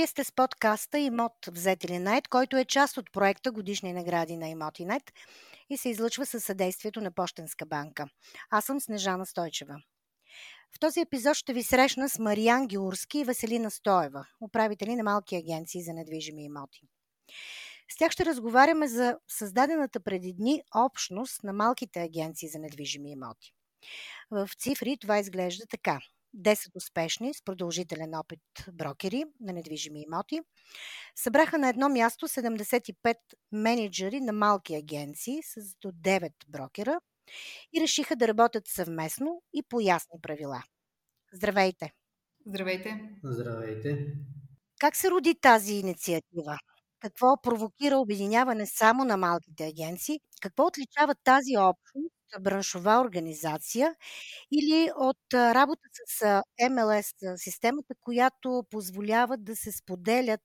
Вие сте с подкаста Имот взети ли найт, който е част от проекта Годишни награди на Имотинет и се излъчва със съдействието на Пощенска банка. Аз съм Снежана Стойчева. В този епизод ще ви срещна с Мариан Георски и Веселина Стоева, управители на малки агенции за недвижими имоти. С тях ще разговаряме за създадената преди дни общност на малките агенции за недвижими имоти. В цифри това изглежда така. 10 успешни с продължителен опит брокери на недвижими имоти. Събраха на едно място 75 менеджери на малки агенции с до 9 брокера и решиха да работят съвместно и по ясни правила. Здравейте! Здравейте! Здравейте! Как се роди тази инициатива? Какво провокира обединяване само на малките агенции? Какво отличава тази общност браншова организация или от работа с МЛС системата, която позволява да се споделят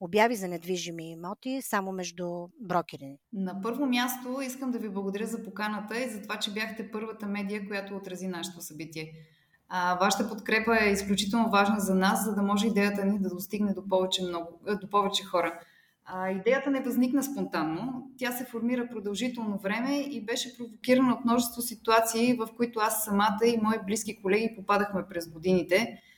обяви за недвижими имоти само между брокери? На първо място искам да ви благодаря за поканата и за това, че бяхте първата медия, която отрази нашето събитие. А, вашата подкрепа е изключително важна за нас, за да може идеята ни да достигне до повече, много, до повече хора. А, идеята не възникна спонтанно. Тя се формира продължително време и беше провокирана от множество ситуации, в които аз самата и мои близки колеги попадахме през годините –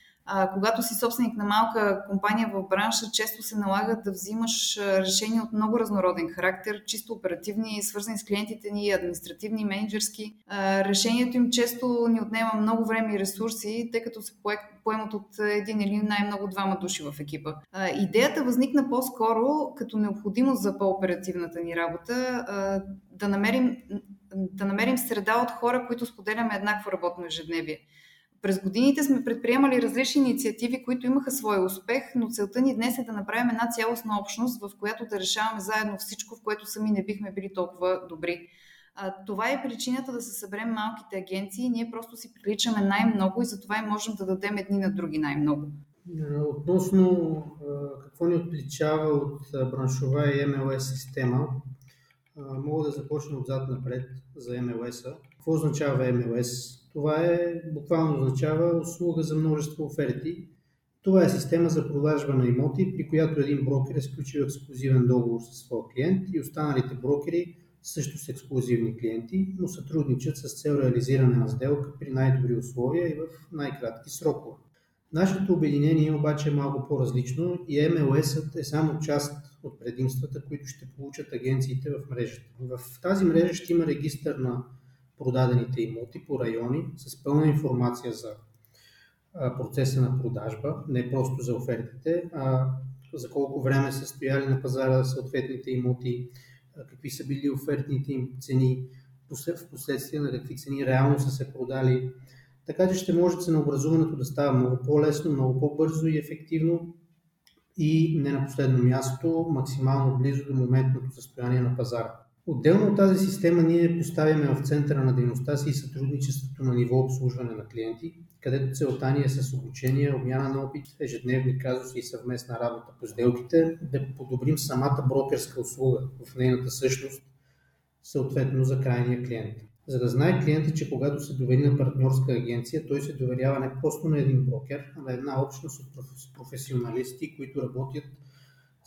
когато си собственик на малка компания в бранша, често се налага да взимаш решения от много разнороден характер, чисто оперативни, свързани с клиентите ни, административни, менеджерски. Решението им често ни отнема много време и ресурси, тъй като се поемат от един или най-много двама души в екипа. Идеята възникна по-скоро като необходимост за по-оперативната ни работа, да намерим да намерим среда от хора, които споделяме еднакво работно ежедневие. През годините сме предприемали различни инициативи, които имаха своя успех, но целта ни днес е да направим една цялостна общност, в която да решаваме заедно всичко, в което сами не бихме били толкова добри. Това е причината да се съберем малките агенции. Ние просто си приличаме най-много и затова и можем да дадем едни на други най-много. Относно какво ни отличава от браншова и МЛС система, мога да започна отзад напред за МЛС-а. Какво означава МЛС? Това е, буквално означава услуга за множество оферти. Това е система за продажба на имоти, при която един брокер е сключил ексклюзивен договор със своя клиент и останалите брокери също с ексклюзивни клиенти, но сътрудничат с цел реализиране на сделка при най-добри условия и в най-кратки срокове. Нашето обединение обаче е малко по-различно и MLS е само част от предимствата, които ще получат агенциите в мрежата. В тази мрежа ще има регистър на продадените имоти по райони с пълна информация за процеса на продажба, не просто за офертите, а за колко време са стояли на пазара съответните имоти, какви са били офертните им цени, в последствие на какви цени реално са се продали. Така че ще може ценообразуването да става много по-лесно, много по-бързо и ефективно и не на последно място, максимално близо до моментното състояние на пазара. Отделно от тази система ние поставяме в центъра на дейността си и сътрудничеството на ниво обслужване на клиенти, където целта ни е с обучение, обмяна на опит, ежедневни казуси и съвместна работа по сделките да подобрим самата брокерска услуга в нейната същност, съответно за крайния клиент. За да знае клиентът, че когато се довери на партньорска агенция, той се доверява не просто на един брокер, а на една общност от професионалисти, които работят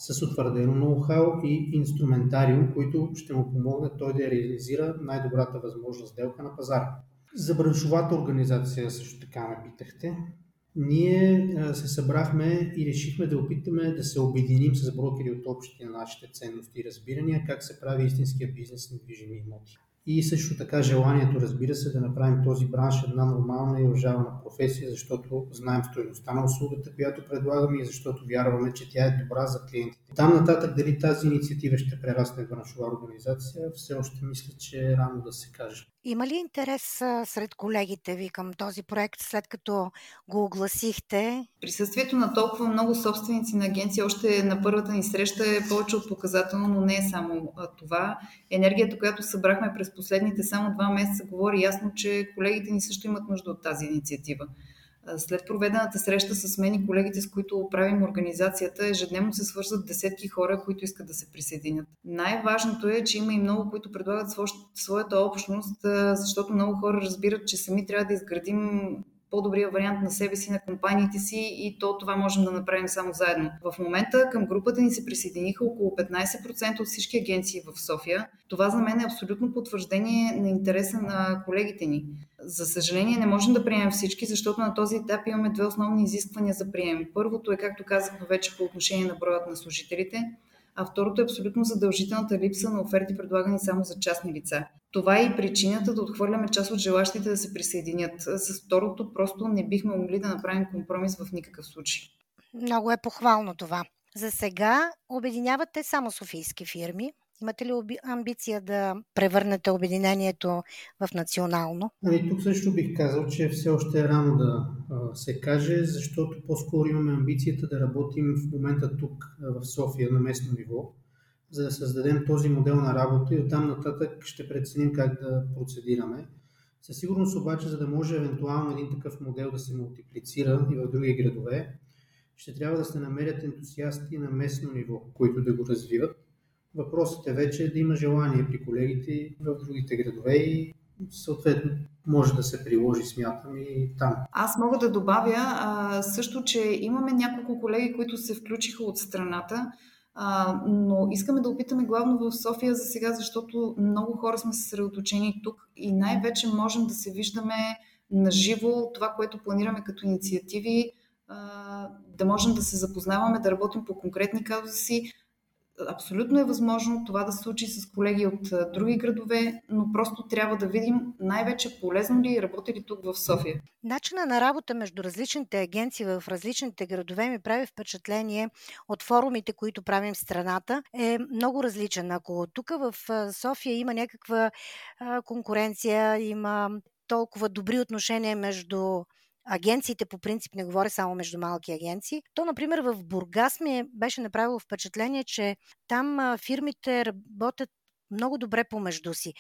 с утвърдено ноу-хау и инструментариум, които ще му помогнат той да реализира най-добрата възможна сделка на пазара. За браншовата организация също така ме питахте. Ние се събрахме и решихме да опитаме да се обединим с брокери от общите на нашите ценности и разбирания, как се прави истинския бизнес на движими имоти. И също така желанието, разбира се, да направим този бранш една нормална и уважавана професия, защото знаем стоеността на услугата, която предлагаме и защото вярваме, че тя е добра за клиентите. Там нататък дали тази инициатива ще прерасне в браншова организация, все още мисля, че е рано да се каже. Има ли интерес сред колегите ви към този проект, след като го огласихте? Присъствието на толкова много собственици на агенции още на първата ни среща е повече от показателно, но не е само това. Енергията, която събрахме през последните само два месеца, говори ясно, че колегите ни също имат нужда от тази инициатива. След проведената среща с мен и колегите, с които правим организацията, ежедневно се свързват десетки хора, които искат да се присъединят. Най-важното е, че има и много, които предлагат своята общност, защото много хора разбират, че сами трябва да изградим по-добрия вариант на себе си, на компаниите си и то това можем да направим само заедно. В момента към групата ни се присъединиха около 15% от всички агенции в София. Това за мен е абсолютно потвърждение на интереса на колегите ни. За съжаление не можем да приемем всички, защото на този етап имаме две основни изисквания за прием. Първото е, както казахме вече по отношение на броят на служителите а второто е абсолютно задължителната липса на оферти, предлагани само за частни лица. Това е и причината да отхвърляме част от желащите да се присъединят. С второто просто не бихме могли да направим компромис в никакъв случай. Много е похвално това. За сега обединявате само софийски фирми. Имате ли амбиция да превърнете обединението в национално? Ами, тук също бих казал, че все още е рано да се каже, защото по-скоро имаме амбицията да работим в момента тук в София на местно ниво, за да създадем този модел на работа и оттам нататък ще преценим как да процедираме. Със сигурност обаче, за да може евентуално един такъв модел да се мултиплицира и в други градове, ще трябва да се намерят ентусиасти на местно ниво, които да го развиват Въпросът е вече да има желание при колегите в другите градове и съответно може да се приложи, смятам, и там. Аз мога да добавя също, че имаме няколко колеги, които се включиха от страната, но искаме да опитаме главно в София за сега, защото много хора сме съсредоточени тук и най-вече можем да се виждаме на живо това, което планираме като инициативи, да можем да се запознаваме, да работим по конкретни казуси, Абсолютно е възможно това да се случи с колеги от други градове, но просто трябва да видим най-вече полезно ли работи ли тук в София. Начина на работа между различните агенции в различните градове ми прави впечатление от форумите, които правим в страната, е много различен. Ако тук в София има някаква конкуренция, има толкова добри отношения между агенциите по принцип, не говоря само между малки агенции, то, например, в Бургас ми е, беше направило впечатление, че там фирмите работят много добре помежду си.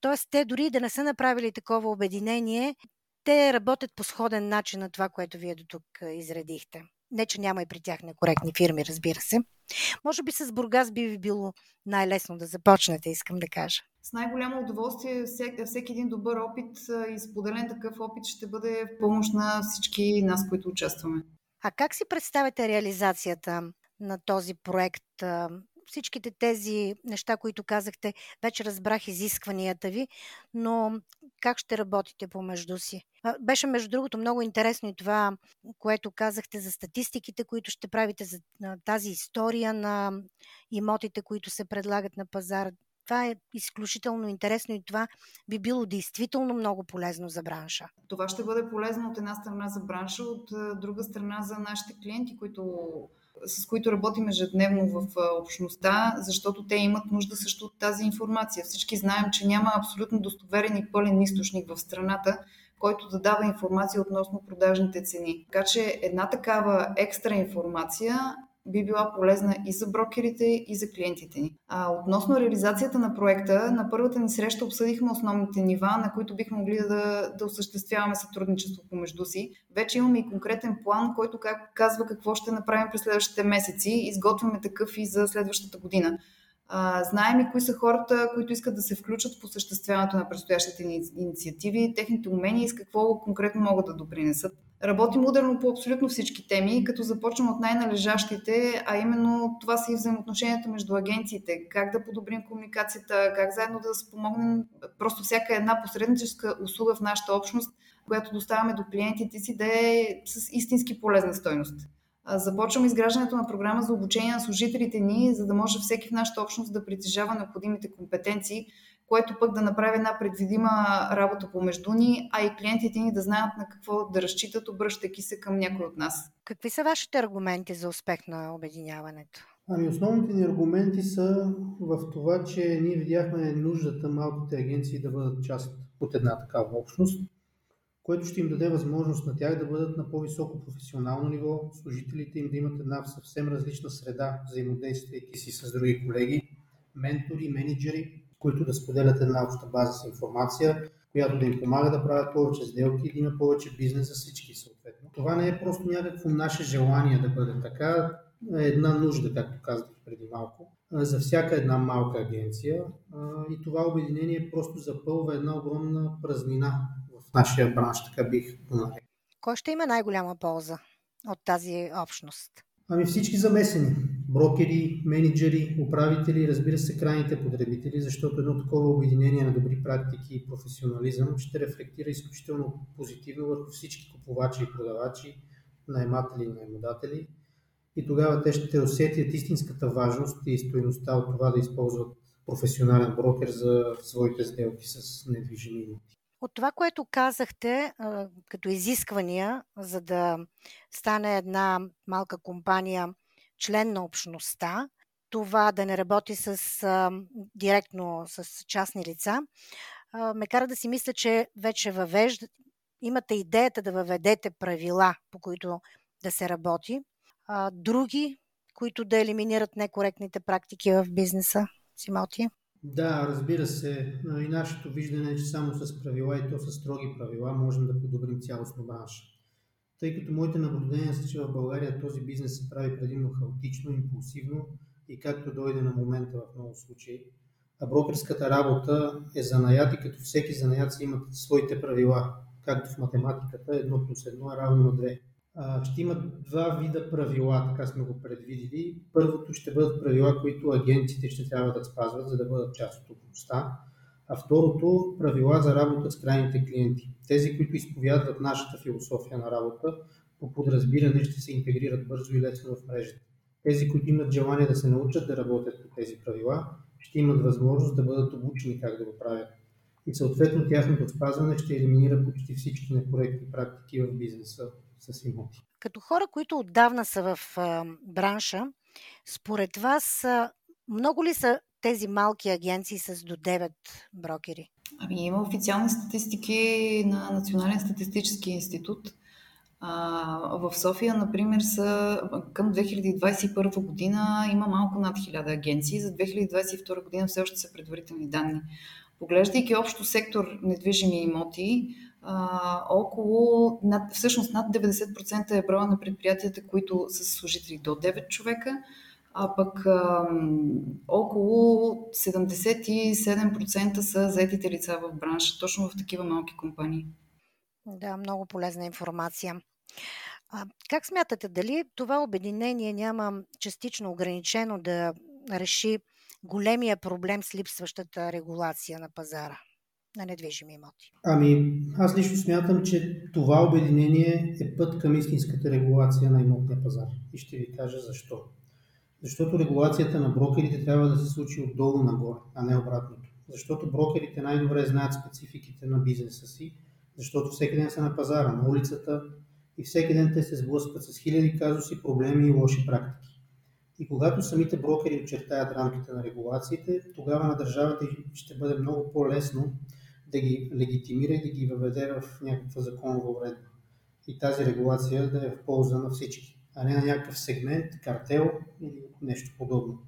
Тоест, те дори да не са направили такова обединение, те работят по сходен начин на това, което вие до тук изредихте. Не, че няма и при тях некоректни фирми, разбира се. Може би с Бургас би ви било най-лесно да започнете, искам да кажа. С най-голямо удоволствие всеки, всеки един добър опит и споделен такъв опит ще бъде в помощ на всички нас, които участваме. А как си представяте реализацията на този проект? всичките тези неща, които казахте, вече разбрах изискванията ви, но как ще работите помежду си? Беше, между другото, много интересно и това, което казахте за статистиките, които ще правите за тази история на имотите, които се предлагат на пазара. Това е изключително интересно и това би било действително много полезно за бранша. Това ще бъде полезно от една страна за бранша, от друга страна за нашите клиенти, които с които работим ежедневно в общността, защото те имат нужда също от тази информация. Всички знаем, че няма абсолютно достоверен и пълен източник в страната, който да дава информация относно продажните цени. Така че една такава екстра информация би била полезна и за брокерите, и за клиентите ни. А, относно реализацията на проекта, на първата ни среща обсъдихме основните нива, на които бихме могли да, да осъществяваме сътрудничество помежду си. Вече имаме и конкретен план, който казва какво ще направим през следващите месеци. Изготвяме такъв и за следващата година. Знаем и кои са хората, които искат да се включат в осъществяването на предстоящите инициативи, техните умения и с какво конкретно могат да допринесат. Работим ударно по абсолютно всички теми, като започвам от най-належащите, а именно това са и взаимоотношенията между агенциите, как да подобрим комуникацията, как заедно да спомогнем просто всяка една посредническа услуга в нашата общност, която доставяме до клиентите си, да е с истински полезна стойност. Започвам изграждането на програма за обучение на служителите ни, за да може всеки в нашата общност да притежава необходимите компетенции, което пък да направи една предвидима работа помежду ни, а и клиентите ни да знаят на какво да разчитат, обръщайки се към някой от нас. Какви са вашите аргументи за успех на обединяването? Ами основните ни аргументи са в това, че ние видяхме нуждата малките агенции да бъдат част от една такава общност което ще им даде възможност на тях да бъдат на по-високо професионално ниво, служителите им да имат една съвсем различна среда, взаимодействайки си с други колеги, ментори, менеджери, които да споделят една обща база с информация, която да им помага да правят повече сделки и да има повече бизнес за всички съответно. Това не е просто някакво наше желание да бъде така, е една нужда, както казах преди малко, за всяка една малка агенция и това обединение просто запълва една огромна празнина нашия бранш, така бих го нарекал. Кой ще има най-голяма полза от тази общност? Ами всички замесени. Брокери, менеджери, управители, разбира се, крайните потребители, защото едно такова обединение на добри практики и професионализъм ще рефлектира изключително позитивно върху всички купувачи и продавачи, наематели и наемодатели. И тогава те ще усетят истинската важност и стоеността от това да използват професионален брокер за своите сделки с недвижими имоти. От това, което казахте като изисквания, за да стане една малка компания член на общността, това да не работи с, директно с частни лица, ме кара да си мисля, че вече въвежда, имате идеята да въведете правила, по които да се работи. други, които да елиминират некоректните практики в бизнеса, Симоти? Да, разбира се. И нашето виждане е, че само с правила и то с строги правила можем да подобрим цялостно бранша. Тъй като моите наблюдения са, че в България този бизнес се прави предимно хаотично, импулсивно и както дойде на момента в много случаи. А брокерската работа е занаят и като всеки занаят си имат своите правила. Както в математиката, едно плюс едно е равно на две ще има два вида правила, така сме го предвидили. Първото ще бъдат правила, които агенците ще трябва да спазват, за да бъдат част от общността. А второто правила за работа с крайните клиенти. Тези, които изповядват нашата философия на работа, по подразбиране ще се интегрират бързо и лесно в мрежата. Тези, които имат желание да се научат да работят по тези правила, ще имат възможност да бъдат обучени как да го правят. И съответно тяхното спазване ще елиминира почти всички некоректни практики в бизнеса с имоти. Като хора, които отдавна са в а, бранша, според вас а, много ли са тези малки агенции с до 9 брокери? Ами има официални статистики на Национален статистически институт. А, в София, например, са към 2021 година има малко над 1000 агенции. За 2022 година все още са предварителни данни. Поглеждайки общо сектор недвижими имоти, а, около, над, всъщност над 90% е броя на предприятията, които са служители до 9 човека, а пък а, около 77% са заетите лица в бранша, точно в такива малки компании. Да, много полезна информация. А, как смятате, дали това обединение няма частично ограничено да реши големия проблем с липсващата регулация на пазара? на недвижими имоти? Ами, аз лично смятам, че това обединение е път към истинската регулация на имотния пазар. И ще ви кажа защо. Защото регулацията на брокерите трябва да се случи отдолу нагоре, а не обратното. Защото брокерите най-добре знаят спецификите на бизнеса си, защото всеки ден са на пазара, на улицата и всеки ден те се сблъскват с хиляди казуси, проблеми и лоши практики. И когато самите брокери очертаят рамките на регулациите, тогава на държавата ще бъде много по-лесно да ги легитимира и да ги въведе в някаква законова уредба. И тази регулация да е в полза на всички, а не на някакъв сегмент, картел или нещо подобно.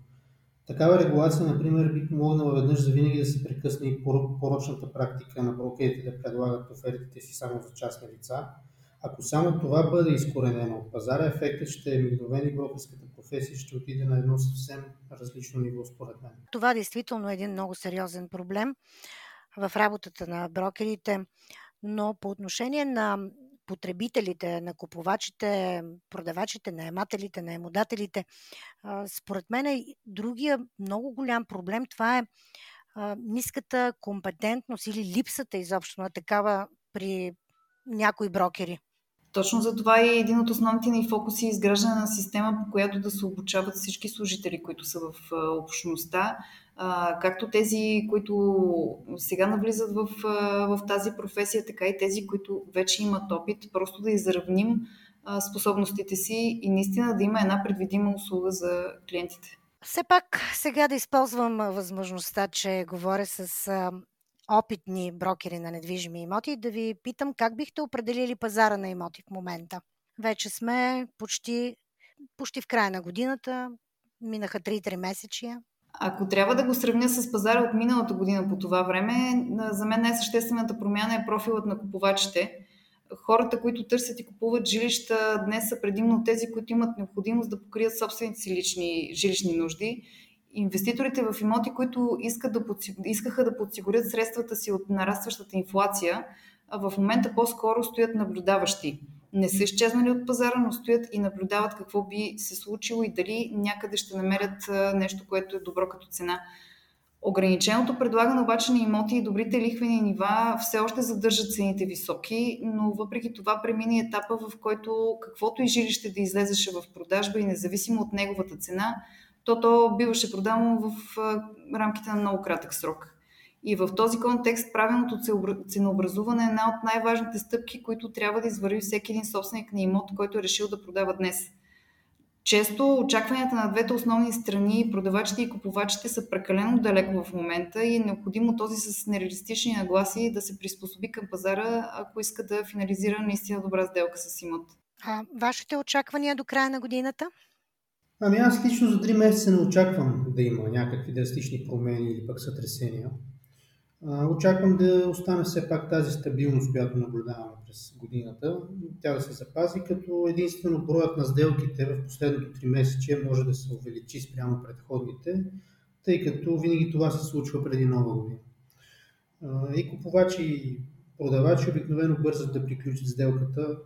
Такава регулация, например, би помогнала веднъж за винаги да се прекъсне и порочната практика на брокерите да предлагат офертите си само за частни лица. Ако само това бъде изкоренено от пазара, ефектът ще е мигновен и брокерската професия ще отиде на едно съвсем различно ниво, според мен. Това действително е един много сериозен проблем в работата на брокерите, но по отношение на потребителите, на купувачите, продавачите, наемателите, наемодателите, според мен е другия много голям проблем. Това е ниската компетентност или липсата изобщо на такава при някои брокери. Точно за това и един от основните ни фокуси е изграждане на система, по която да се обучават всички служители, които са в общността, както тези, които сега навлизат в, в тази професия, така и тези, които вече имат опит, просто да изравним способностите си и наистина да има една предвидима услуга за клиентите. Все пак сега да използвам възможността, че говоря с опитни брокери на недвижими имоти да ви питам как бихте определили пазара на имоти в момента. Вече сме почти, почти в края на годината, минаха 3-3 месечия. Ако трябва да го сравня с пазара от миналата година по това време, за мен най-съществената промяна е профилът на купувачите. Хората, които търсят и купуват жилища, днес са предимно тези, които имат необходимост да покрият собствените си лични жилищни нужди. Инвеститорите в имоти, които искат да подсигурят, искаха да подсигурят средствата си от нарастващата инфлация, в момента по-скоро стоят наблюдаващи. не са изчезнали от пазара, но стоят и наблюдават какво би се случило и дали някъде ще намерят нещо, което е добро като цена. Ограниченото предлагане обаче на имоти и добрите лихвени нива все още задържат цените високи, но въпреки това премини етапа, в който каквото и жилище да излезеше в продажба и независимо от неговата цена, то то биваше продавано в рамките на много кратък срок. И в този контекст правилното ценообразуване е една от най-важните стъпки, които трябва да извърви всеки един собственик на имот, който е решил да продава днес. Често очакванията на двете основни страни, продавачите и купувачите, са прекалено далеко в момента и е необходимо този с нереалистични нагласи да се приспособи към пазара, ако иска да финализира наистина добра сделка с имот. А вашите очаквания до края на годината? Ами аз лично за 3 месеца не очаквам да има някакви драстични промени или пък сътресения. Очаквам да остане все пак тази стабилност, която наблюдаваме през годината. Тя да се запази, като единствено броят на сделките в последното 3 месече може да се увеличи спрямо предходните, тъй като винаги това се случва преди нова година. И купувачи и продавачи обикновено бързат да приключат сделката,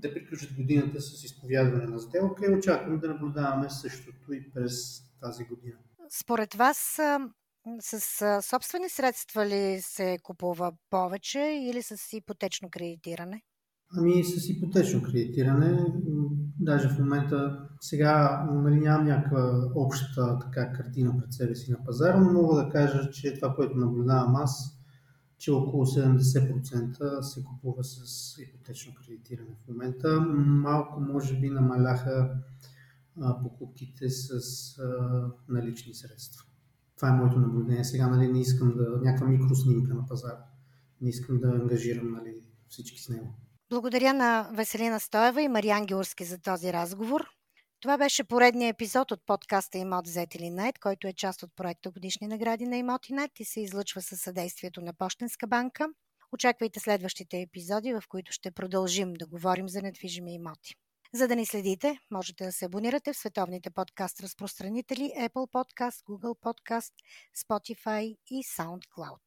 да приключат годината с изповядване на сделка и очаквам да наблюдаваме същото и през тази година. Според вас с собствени средства ли се купува повече или с ипотечно кредитиране? Ами с ипотечно кредитиране. Даже в момента сега нали, нямам някаква обща така картина пред себе си на пазара, но мога да кажа, че това, което наблюдавам аз, че около 70% се купува с ипотечно кредитиране в момента. Малко може би намаляха покупките с налични средства. Това е моето наблюдение. Сега нали, не искам да... някаква микроснимка на пазара. Не искам да ангажирам нали, всички с него. Благодаря на Веселина Стоева и Мариан Георски за този разговор. Това беше поредният епизод от подкаста Имот взет или Найт, който е част от проекта Годишни награди на Имотинет и се излъчва със съдействието на Пощенска банка. Очаквайте следващите епизоди, в които ще продължим да говорим за недвижими имоти. За да ни следите, можете да се абонирате в световните подкаст разпространители Apple Podcast, Google Podcast, Spotify и SoundCloud.